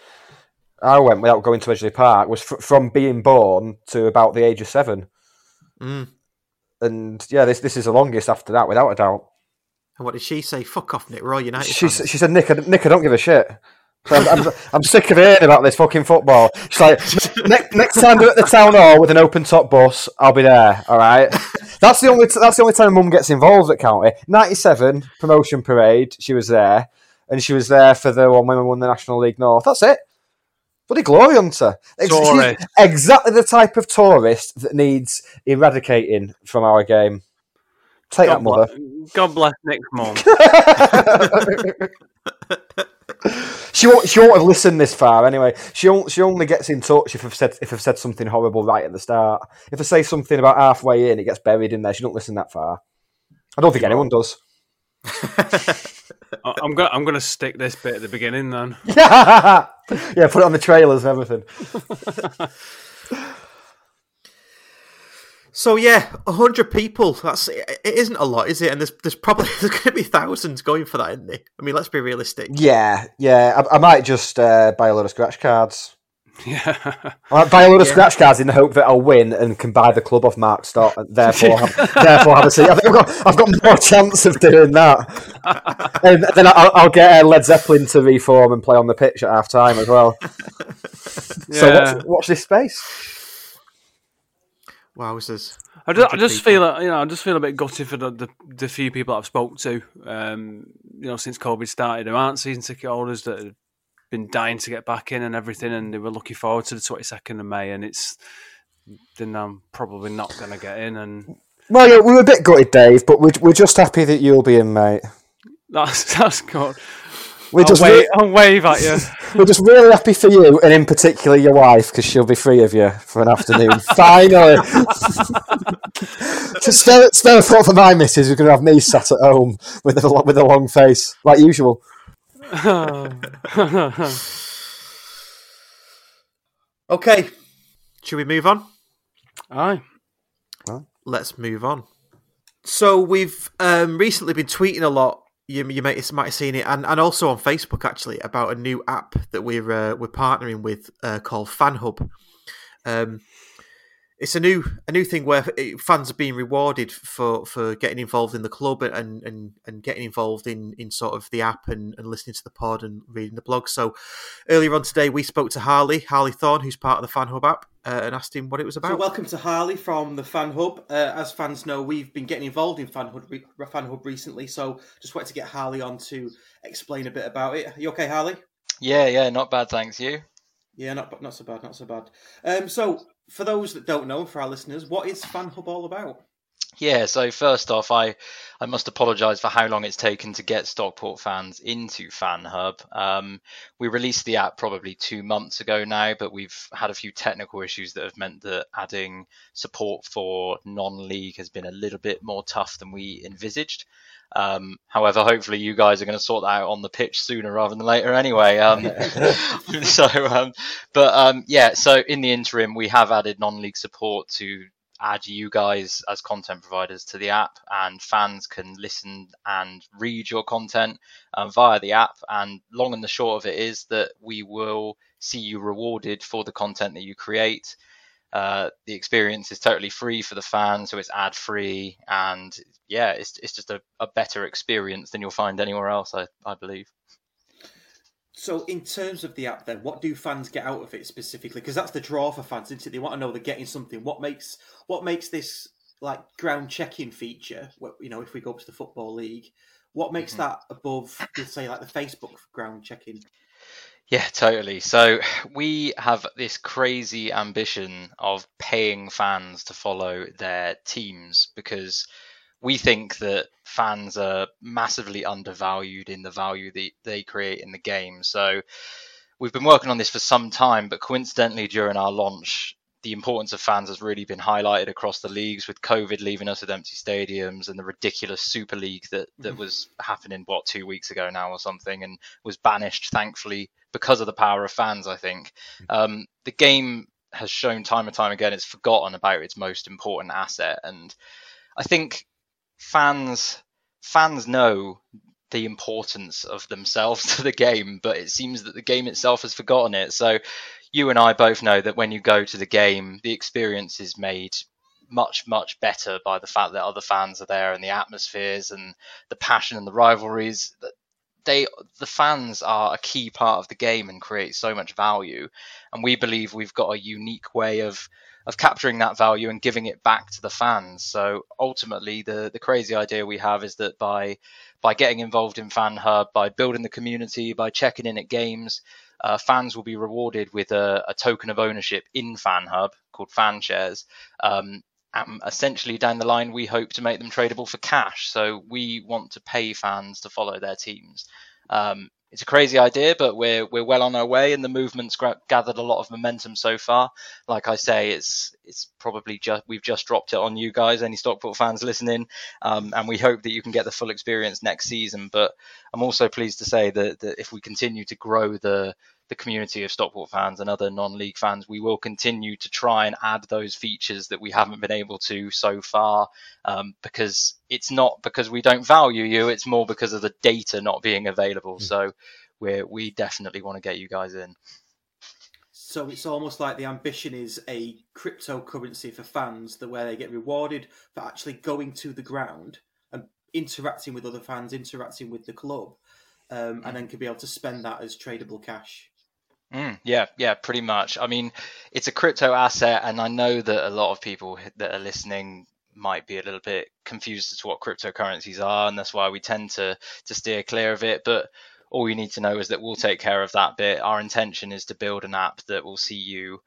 I went without going to Edgeley Park was fr- from being born to about the age of seven. Mm. And yeah, this this is the longest after that, without a doubt. And what did she say? Fuck off, Nick. We're all United She, fans. she said, Nick, I, Nick, I don't give a shit. I'm, I'm, I'm sick of hearing about this fucking football. She's like, "Ne- next time we're at the town hall with an open top bus, I'll be there. All right. That's the only t- that's the only time Mum gets involved at county. Ninety seven promotion parade. She was there, and she was there for the one when we won the National League North. That's it. Bloody glory hunter. Ex- exactly the type of tourist that needs eradicating from our game. Take that, mother. bless, God bless Nick's mum. She won't. She won't have listened this far anyway. She only, she only gets in touch if I've said if I've said something horrible right at the start. If I say something about halfway in, it gets buried in there. She don't listen that far. I don't think anyone does. I'm gonna I'm gonna stick this bit at the beginning then. yeah, put it on the trailers and everything. So yeah, hundred people. That's it isn't a lot, is it? And there's there's probably there's going to be thousands going for that, isn't there? I mean, let's be realistic. Yeah, yeah. I, I might just uh, buy a lot of scratch cards. Yeah. I buy a load of Yeah. scratch cards in the hope that I'll win and can buy the club off Mark Stott, and therefore have, therefore have a seat. I think I've got, I've got more chance of doing that. And then I'll, I'll get uh, Led Zeppelin to reform and play on the pitch at half time as well. So watch, watch this space. Wow, this is. I just, I 100 just feel, you know, I just feel a bit gutted for the, the, the few people I've spoke to, um, you know, since COVID started, who aren't season ticket holders that have been dying to get back in and everything, and they were looking forward to the twenty second of May, and it's then I'm probably not going to get in, and Well, yeah, we were a bit gutted, Dave, but we're, we're just happy that you'll be in, mate. that's that's good. We're I'll, just wave, re- I'll wave at you. we're just really happy for you, and in particular your wife, because she'll be free of you for an afternoon. Finally, to spare, spare a thought for my missus, who's going to have me sat at home with a with a long face, like usual. Okay, should we move on? Aye. Let's move on. So we've um, recently been tweeting a lot. You, you might, might have seen it, and, and also on Facebook actually about a new app that we're uh, we're partnering with uh, called FanHub. Um, it's a new a new thing where fans are being rewarded for, for getting involved in the club and, and, and getting involved in, in sort of the app and, and listening to the pod and reading the blog. So earlier on today, we spoke to Harley Harley Thorne, who's part of the FanHub app, uh, and asked him what it was about. So welcome to Harley from the FanHub. Uh, as fans know, we've been getting involved in FanHub re- FanHub recently, so just wanted to get Harley on to explain a bit about it. Are you okay, Harley? Yeah, yeah, not bad, thanks. You? Yeah, not not so bad, not so bad. Um, so for those that don't know, for our listeners, what is Fan Hub all about? Yeah, so first off, I, I must apologise for how long it's taken to get Stockport fans into FanHub. Um, we released the app probably two months ago now, but we've had a few technical issues that have meant that adding support for non-league has been a little bit more tough than we envisaged. Um, however, hopefully you guys are going to sort that out on the pitch sooner rather than later anyway. Um, so, um, but um, yeah, so in the interim, we have added non-league support to add you guys as content providers to the app, and fans can listen and read your content uh, via the app. And long and the short of it is that we will see you rewarded for the content that you create. Uh, the experience is totally free for the fans, so it's ad free, and yeah, it's it's just a, a better experience than you'll find anywhere else, I, I believe. So, in terms of the app, then, what do fans get out of it specifically? Because that's the draw for fans, isn't it? They want to know they're getting something. What makes what makes this like ground check-in feature? You know, if we go up to the football league, what makes mm-hmm. that above, let's say, like the Facebook ground check-in? Yeah, totally. So we have this crazy ambition of paying fans to follow their teams because we think that fans are massively undervalued in the value that they create in the game. So we've been working on this for some time, but coincidentally during our launch, the importance of fans has really been highlighted across the leagues with COVID leaving us with empty stadiums and the ridiculous Super League that, that was happening, what, two weeks ago now or something, and was banished, thankfully, because of the power of fans, I think. Um, the game has shown time and time again it's forgotten about its most important asset. And I think fans fans know the importance of themselves to the game, but it seems that the game itself has forgotten it. So you and I both know that when you go to the game, the experience is made much much better by the fact that other fans are there and the atmospheres and the passion and the rivalries they the fans are a key part of the game and create so much value and we believe we've got a unique way of of capturing that value and giving it back to the fans. So ultimately the the crazy idea we have is that by by getting involved in fan hub by building the community by checking in at games uh, fans will be rewarded with a, a token of ownership in fan hub called fan shares um, um, essentially down the line we hope to make them tradable for cash. So we want to pay fans to follow their teams. Um, it's a crazy idea but we're we're well on our way and the movement's gra- gathered a lot of momentum so far. Like i say it's it's probably just we've just dropped it on you guys any stockport fans listening um, and we hope that you can get the full experience next season. But i'm also pleased to say that, that if we continue to grow the the community of Stockport fans and other non-league fans, we will continue to try and add those features that we haven't been able to so far, um, because it's not because we don't value you; it's more because of the data not being available. So we we definitely want to get you guys in. So it's almost like the ambition is a cryptocurrency for fans that where they get rewarded for actually going to the ground and interacting with other fans, interacting with the club, um, and then can be able to spend that as tradable cash. Mm, yeah, yeah, pretty much. I mean, it's a crypto asset, and I know that a lot of people that are listening might be a little bit confused as to what cryptocurrencies are, and that's why we tend to to steer clear of it. But all you need to know is that we'll take care of that bit. Our intention is to build an app that will see you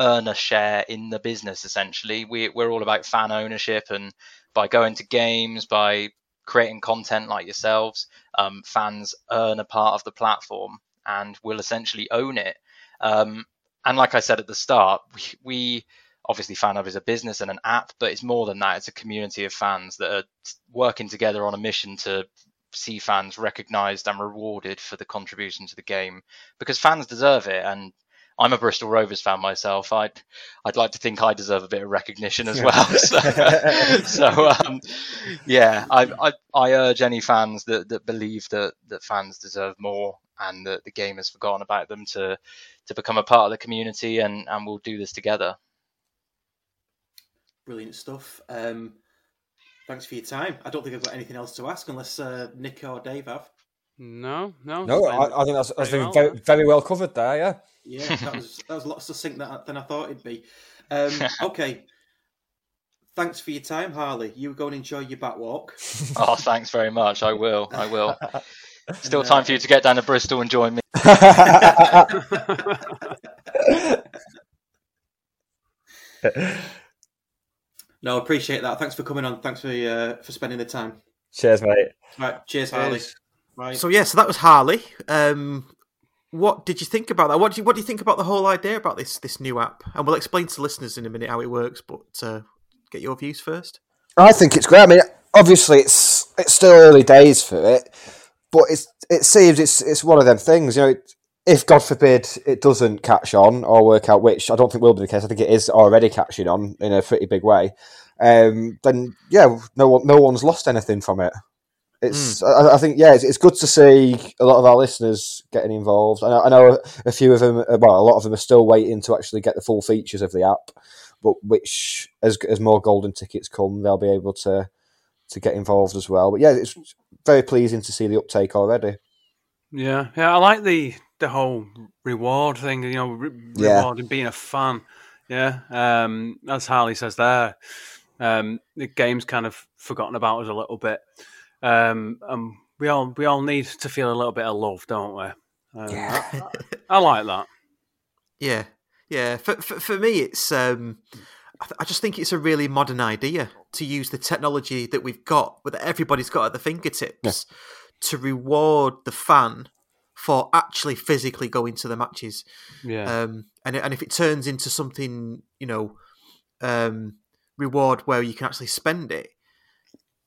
earn a share in the business. Essentially, we we're all about fan ownership, and by going to games, by creating content like yourselves, um, fans earn a part of the platform and will essentially own it. Um, and like I said at the start, we, we obviously FanHub is a business and an app, but it's more than that. It's a community of fans that are working together on a mission to see fans recognised and rewarded for the contribution to the game because fans deserve it. And I'm a Bristol Rovers fan myself. I'd I'd like to think I deserve a bit of recognition as well. so, so um, yeah, I, I, I urge any fans that, that believe that that fans deserve more and that the game has forgotten about them to to become a part of the community and and we'll do this together. Brilliant stuff. Um, thanks for your time. I don't think I've got anything else to ask unless uh, Nick or Dave have. No, no, no. I, I think that's, that's very, well, very, very well covered there. Yeah, yeah. That was that was a lot succinct than I thought it'd be. Um, okay. Thanks for your time, Harley. You go and enjoy your back walk. oh, thanks very much. I will. I will. Still time for you to get down to Bristol and join me. no, appreciate that. Thanks for coming on. Thanks for uh, for spending the time. Cheers, mate. Right, cheers, Harley. Right. So yeah, so that was Harley. Um, what did you think about that? What do you what do you think about the whole idea about this this new app? And we'll explain to listeners in a minute how it works, but uh, get your views first. I think it's great. I mean, obviously it's it's still early days for it, but it's it seems it's it's one of them things. You know, if God forbid it doesn't catch on or work out, which I don't think will be the case. I think it is already catching on in a pretty big way. Um, then yeah, no one no one's lost anything from it. It's mm. I, I, think yeah, it's, it's, good to see a lot of our listeners getting involved. I know, I know a, a few of them, well, a lot of them are still waiting to actually get the full features of the app, but which as as more golden tickets come, they'll be able to to get involved as well. But yeah, it's very pleasing to see the uptake already. Yeah, yeah, I like the the whole reward thing. You know, re- yeah. rewarding being a fan. Yeah, um, as Harley says there, um, the game's kind of forgotten about us a little bit, um, and we all we all need to feel a little bit of love, don't we? Um, yeah. I, I, like that. Yeah, yeah. For for, for me, it's um, I just think it's a really modern idea to use the technology that we've got, that everybody's got at the fingertips, yeah. to reward the fan for actually physically going to the matches. Yeah. Um, and and if it turns into something, you know, um, reward where you can actually spend it,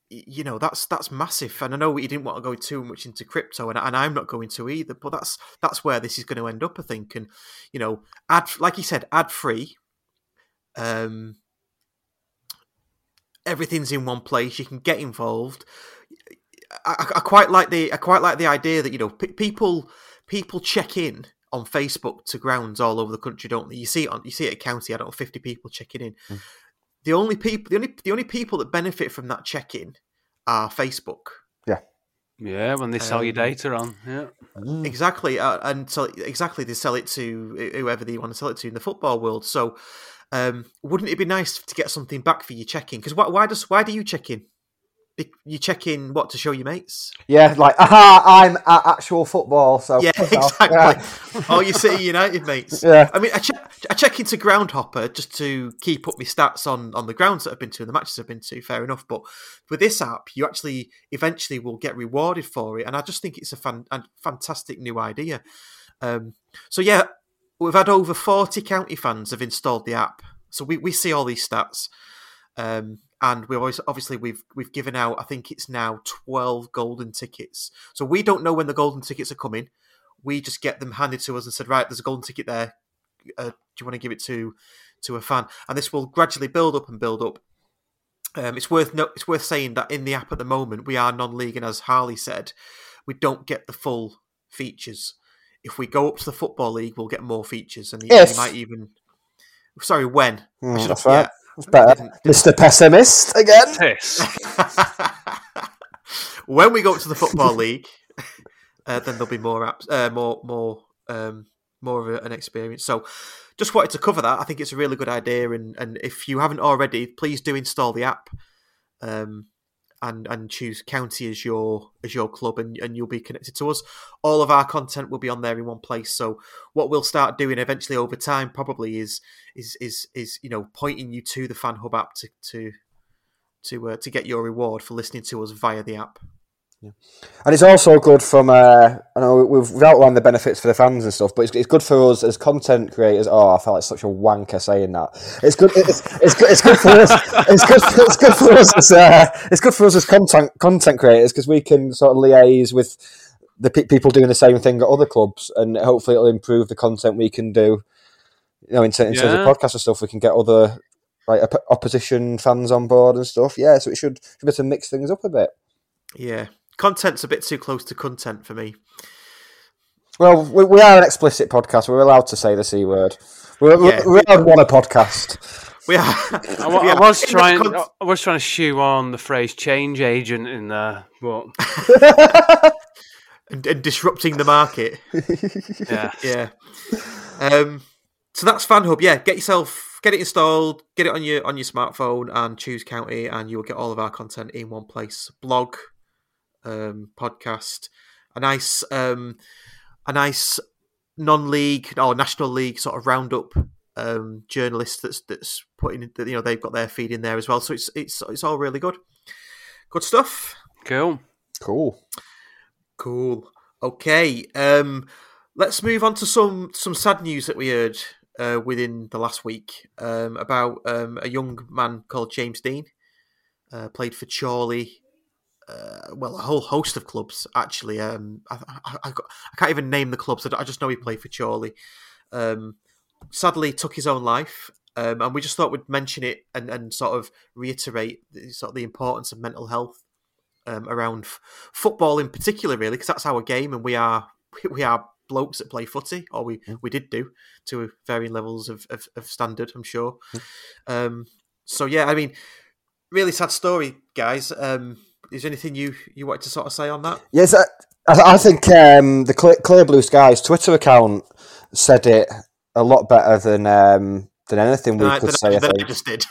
you know, that's that's massive. And I know you didn't want to go too much into crypto, and, and I'm not going to either. But that's that's where this is going to end up, I think. And you know, ad like you said, ad free um, everything's in one place. You can get involved. I, I, quite like the I quite like the idea that you know p- people people check in on Facebook to grounds all over the country, don't they? You see it on you see it at county. I don't know, fifty people checking in. Mm. The only people the only the only people that benefit from that check in are Facebook. Yeah. Yeah, when they sell um, your data on, yeah, mm. exactly, uh, and so exactly they sell it to whoever they want to sell it to in the football world. So, um, wouldn't it be nice to get something back for your check-in? Because why, why does why do you check in? You check in what to show your mates? Yeah, like aha, I'm at actual football. So yeah, exactly. Yeah. oh, you City United mates. Yeah, I mean, I check, I check into Groundhopper just to keep up my stats on on the grounds that I've been to and the matches I've been to. Fair enough, but with this app, you actually eventually will get rewarded for it, and I just think it's a, fan, a fantastic new idea. Um, so yeah, we've had over 40 county fans have installed the app. So we, we see all these stats. Um, and we always obviously we've we've given out I think it's now 12 golden tickets. So we don't know when the golden tickets are coming. We just get them handed to us and said, right, there's a golden ticket there. Uh, do you want to give it to to a fan? And this will gradually build up and build up. Um, it's worth no, it's worth saying that in the app at the moment we are non-league, and as Harley said, we don't get the full features if we go up to the football league, we'll get more features, and he might even. Sorry, when? I Mm, should that's have- right. yeah. That's better. Mr. Pessimist again. Piss. when we go up to the football league, uh, then there'll be more apps, uh, more, more, um, more of a, an experience. So, just wanted to cover that. I think it's a really good idea, and and if you haven't already, please do install the app, um, and and choose county as your as your club, and and you'll be connected to us. All of our content will be on there in one place. So, what we'll start doing eventually over time, probably is is is is you know pointing you to the Fan Hub app to to to uh, to get your reward for listening to us via the app. And it's also good from, uh, I know we've, outlined the benefits for the fans and stuff, but it's, it's good for us as content creators. Oh, I felt like such a wanker saying that. It's good. It's, it's good. It's good for us. It's good. It's good for us as uh, it's good for us as content content creators because we can sort of liaise with the pe- people doing the same thing at other clubs, and hopefully it'll improve the content we can do. You know, in, in terms of Yeah. podcasts and stuff, we can get other like op- opposition fans on board and stuff. Yeah, so it should should be able to mix things up a bit. Yeah, content's a bit too close to content for me. Well, we, we are an explicit podcast. We're allowed to say the c word. We're, Yeah. we're allowed one a podcast. We are. I, wa- I was trying. con- I was trying to shoe on the phrase "change agent" in there, but and, and disrupting the market. yeah, yeah. Um, so that's FanHub. Yeah, get yourself get it installed, get it on your on your smartphone, and choose county, and you'll get all of our content in one place. Blog, um, podcast, a nice um, a nice non-league or national league sort of roundup. Um, journalist that's that's putting that you know they've got their feed in there as well, so it's it's it's all really good, good stuff. cool. Cool. Cool. Okay. Um, let's move on to some some sad news that we heard uh, within the last week um, about um, a young man called James Dean. Uh, played for Chorley. Uh, well, a whole host of clubs actually. Um, I, I, I, got, I can't even name the clubs. I, I just know he played for Chorley. Um, sadly, took his own life. Um, and we just thought we'd mention it and, and sort of reiterate the, sort of the importance of mental health um, around f- football in particular, really, because that's our game, and we are we are blokes that play footy, or we, we did do to varying levels of, of, of standard, I'm sure. Um, so yeah, I mean, really sad story, guys. Um, is there anything you you wanted to sort of say on that? Yes, I, I think um, the Clear, Clear Blue Skies Twitter account said it a lot better than um, than anything we could say. I- just did.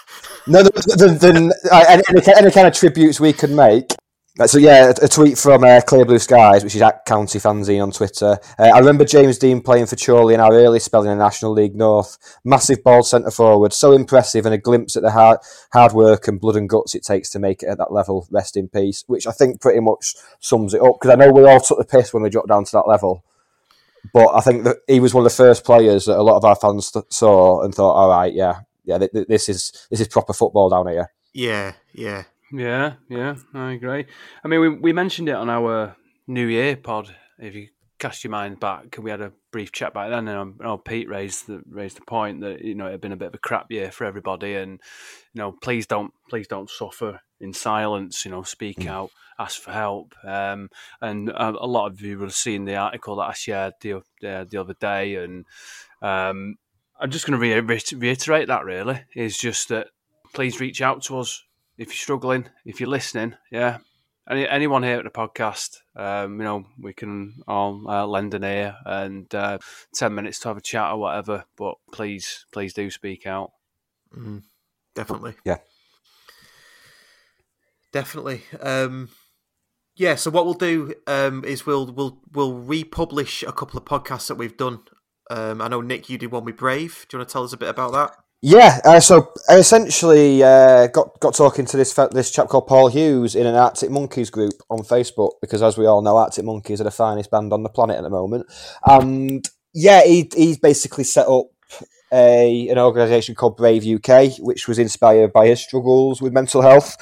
No, than, than, than any, any, any kind of tributes we could make. Uh, So yeah, a, tweet from uh, Clear Blue Skies, which is at County Fanzine on Twitter. Uh, I remember James Dean playing for Chorley in our early spell in the National League North. Massive ball centre forward, so impressive, and a glimpse at the hard, hard work and blood and guts it takes to make it at that level. Rest in peace. Which I think pretty much sums it up because I know we all took the piss when we dropped down to that level. But I think that he was one of the first players that a lot of our fans th- saw and thought, "All right, yeah, yeah, th- th- this is this is proper football down here." Yeah, yeah. Yeah, yeah, I agree. I mean, we we mentioned it on our New Year pod. If you cast your mind back, we had a brief chat back then, and um, oh, Pete raised the raised the point that you know it had been a bit of a crap year for everybody, and you know, please don't please don't suffer in silence. You know, speak out, ask for help. Um, and a, a lot of you will have seen the article that I shared the the, the other day, and um, I'm just going to re- reiterate that. Really, is just that please reach out to us if you're struggling, if you're listening, yeah. Any, anyone here at the podcast, um, you know, we can all uh, lend an ear and uh, ten minutes to have a chat or whatever. But please, please do speak out. Mm, definitely. Yeah. Definitely. Um, yeah. So what we'll do um, is we'll we'll we'll republish a couple of podcasts that we've done. Um, I know Nick, you did one with Brave. Do you want to tell us a bit about that? Yeah, uh, so I essentially uh, got got talking to this this chap called Paul Hughes in an Arctic Monkeys group on Facebook because, as we all know, Arctic Monkeys are the finest band on the planet at the moment. And yeah, he he's basically set up a an organisation called Brave UK, which was inspired by his struggles with mental health.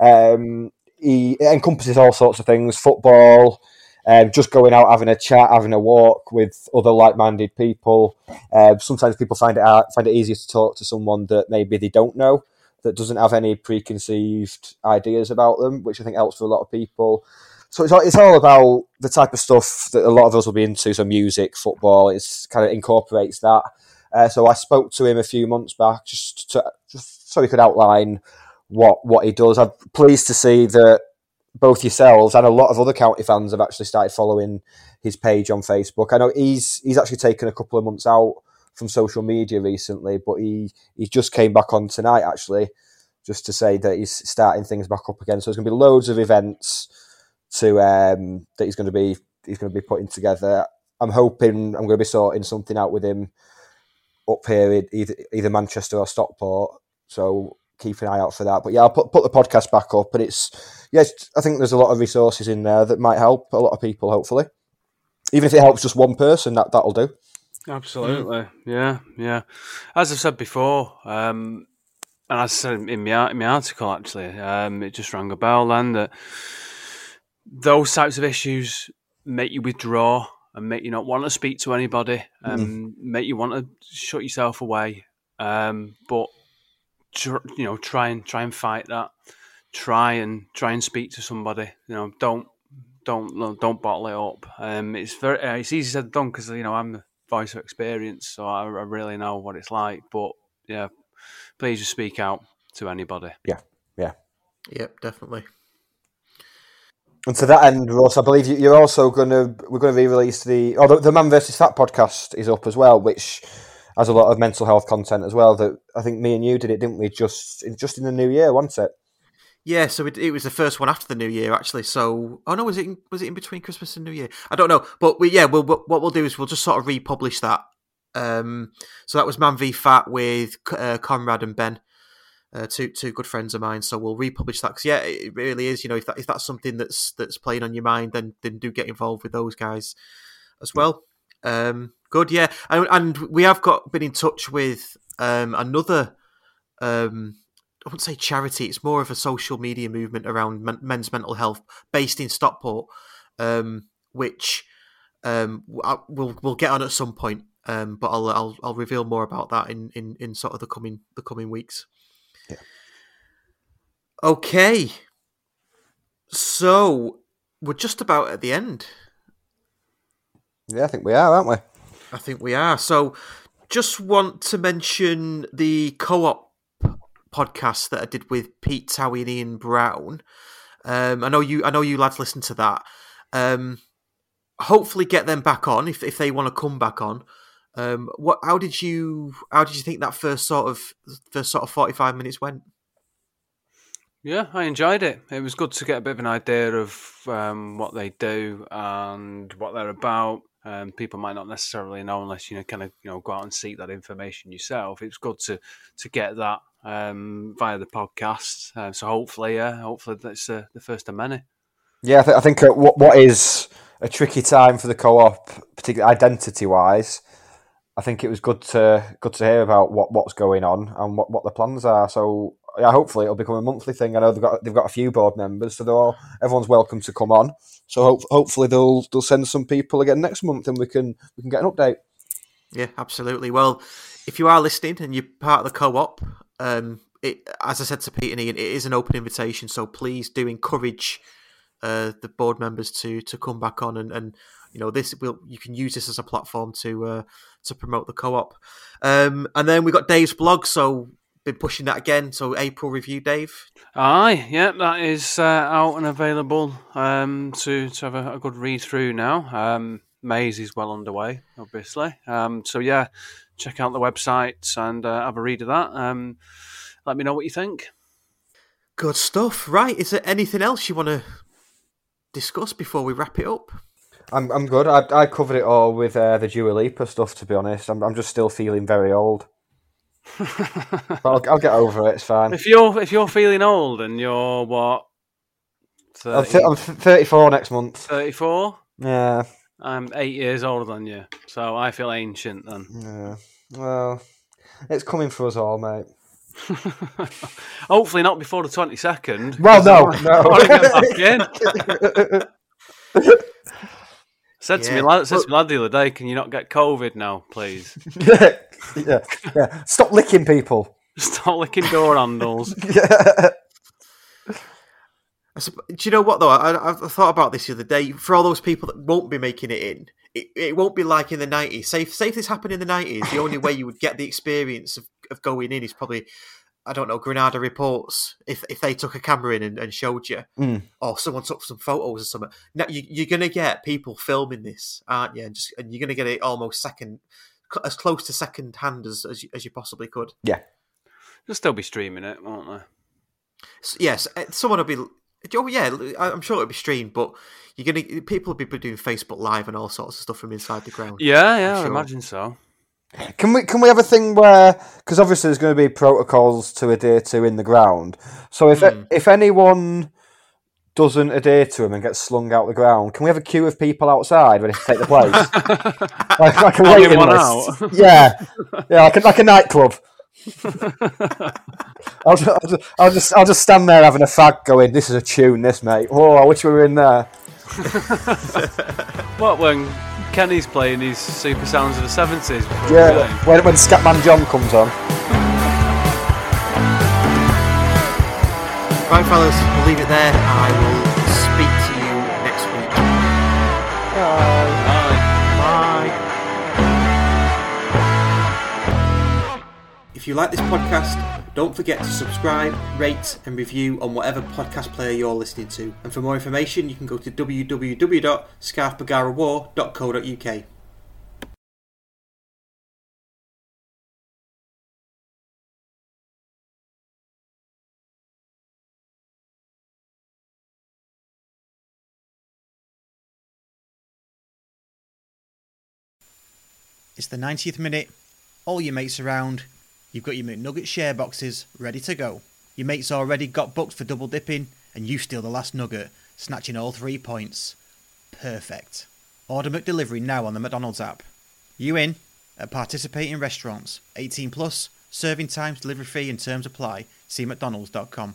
Um, he it encompasses all sorts of things: football, um, just going out, having a chat, having a walk with other like-minded people. Uh, sometimes people find it out, find it easier to talk to someone that maybe they don't know, that doesn't have any preconceived ideas about them, which I think helps for a lot of people. so it's all, it's all about the type of stuff that a lot of us will be into. So music, football, it's kind of incorporates that. Uh, so I spoke to him a few months back just to, just so he could outline what what he does. I'm pleased to see that both yourselves and a lot of other county fans have actually started following his page on Facebook. I know he's he's actually taken a couple of months out from social media recently, but he he just came back on tonight actually, just to say that he's starting things back up again. So there's going to be loads of events to um, that he's going to be he's going to be putting together. I'm hoping I'm going to be sorting something out with him up here, either either Manchester or Stockport. So keep an eye out for that. But yeah, I'll put put the podcast back up, and it's yes, I think there's a lot of resources in there that might help a lot of people. Hopefully, even if it helps just one person, that that'll do. Absolutely, yeah, yeah. As I've said before, um, and as I said in my in my article, actually, um, it just rang a bell then that those types of issues make you withdraw and make you not want to speak to anybody, and um, make you want to shut yourself away. Um, but you know, try and try and fight that. Try and try and speak to somebody. You know, don't don't don't bottle it up. Um, it's very uh, it's easy said than done because you know I'm the voice of experience, so I, I really know what it's like. But yeah, please just speak out to anybody. Yeah, yeah, yep, definitely. And to that end, Russ, I believe you're also going to we're going to re-release the oh the, the Man versus Fat podcast is up as well, which has a lot of mental health content as well. That I think me and you did it, didn't we? Just just in the new year, wasn't it? Yeah, so it, it was the first one after the New Year, actually. So, oh no, was it in, was it in between Christmas and New Year? I don't know, but we yeah, we'll, what we'll do is we'll just sort of republish that. Um, so that was Man v Fat with uh, Conrad and Ben, uh, two two good friends of mine. So we'll republish that because yeah, it really is. You know, if that if that's something that's that's playing on your mind, then then do get involved with those guys as well. Um, good, yeah, and, and we have got been in touch with um, another. Um, I wouldn't say charity. It's more of a social media movement around men- men's mental health, based in Stockport, um, which um, we'll we'll get on at some point. Um, but I'll, I'll I'll reveal more about that in, in, in sort of the coming the coming weeks. Yeah. Okay. So we're just about at the end. Yeah, I think we are, aren't we? I think we are. So just want to mention the co-op podcast that I did with Pete Towie and Ian Brown. Um, I know you. I know you lads listen to that. Um, hopefully, get them back on if if they want to come back on. Um, what? How did you? How did you think that first sort of first sort of forty five minutes went? Yeah, I enjoyed it. It was good to get a bit of an idea of um, what they do and what they're about. Um, people might not necessarily know unless you know kind of you know go out and seek that information yourself. It's good to to get that um, via the podcast. Uh, so hopefully, yeah, hopefully that's uh, the first of many. Yeah, I, th- I think uh, what what is a tricky time for the co-op, particularly identity wise. I think it was good to good to hear about what, what's going on and what, what the plans are. So yeah, hopefully it'll become a monthly thing. I know they've got they've got a few board members, so they're all everyone's welcome to come on. So hope, hopefully they'll they'll send some people again next month, and we can we can get an update. Yeah, absolutely. Well, if you are listening and you're part of the co-op, um, it, as I said to Pete and Ian, it is an open invitation. So please do encourage uh, the board members to to come back on and, and you know this will you can use this as a platform to uh, to promote the co-op. Um, and then we got Dave's blog, so been pushing that again. So April review, Dave. Aye, yeah, that is uh, out and available um, to to have a, a good read through now. Um, Maze is well underway, obviously. Um, so yeah, check out the website and uh, have a read of that. Um, let me know what you think. Good stuff. Right, is there anything else you want to discuss before we wrap it up? I'm I'm good. I I covered it all with uh, the Dua Lipa stuff. To be honest, I'm I'm just still feeling very old. But I'll, I'll get over it. It's fine. If you're if you're feeling old and you're what, 30, I'm, th- I'm 34 next month. 34. Yeah. I'm eight years older than you, so I feel ancient then. Yeah. Well, it's coming for us all, mate. Hopefully not before the twenty second. Well, no, no. said to me, lad, said to me lad the other day, "Can you not get COVID now, please?" yeah, yeah, yeah. Stop licking people. Stop licking door handles. yeah. sup- Do you know what though? I, I thought about this the other day. For all those people that won't be making it in, it, it won't be like in the nineties. Say, if- say if this happened in the nineties, the only way you would get the experience of, of going in is probably, I don't know, Granada reports. If if they took a camera in and, and showed you, Mm. or someone took some photos or something. Now you, you're gonna get people filming this, aren't you? And just and you're gonna get it almost second, as close to second hand as as you, as you possibly could. Yeah. They'll still be streaming it, won't they? S- Yes, uh, someone will be. Oh yeah, I- I'm sure it'll be streamed, but you're gonna people will be doing Facebook Live and all sorts of stuff from inside the ground. Yeah, yeah, I'm I imagine so. Can we can we have a thing where because obviously there's going to be protocols to adhere to in the ground. So if Hmm. if anyone doesn't adhere to them and gets slung out the ground, can we have a queue of people outside ready to take the place? like, like a waiting one list. out. Yeah, yeah, like a, like a nightclub. I'll, ju- I'll, just, I'll just I'll just stand there having a fag, going, "This is a tune, this mate." Oh, I wish we were in there. What when Kenny's playing his super sounds of the seventies? Yeah, when when Scatman John comes on. Right, fellas, we'll leave it there. I will speak to you next week. Bye. Bye. If you like this podcast, don't forget to subscribe, rate, and review on whatever podcast player you're listening to. And for more information, you can go to www.scarfbergarawore.co.uk. It's the 90th minute, all your mates around, you've got your McNugget share boxes ready to go. Your mates already got booked for double dipping, and you steal the last nugget, snatching all three points. Perfect. Order McDelivery now on the McDonald's app. You in? At participating restaurants. 18 plus, serving times, delivery fee and terms apply. See mcdonalds.com.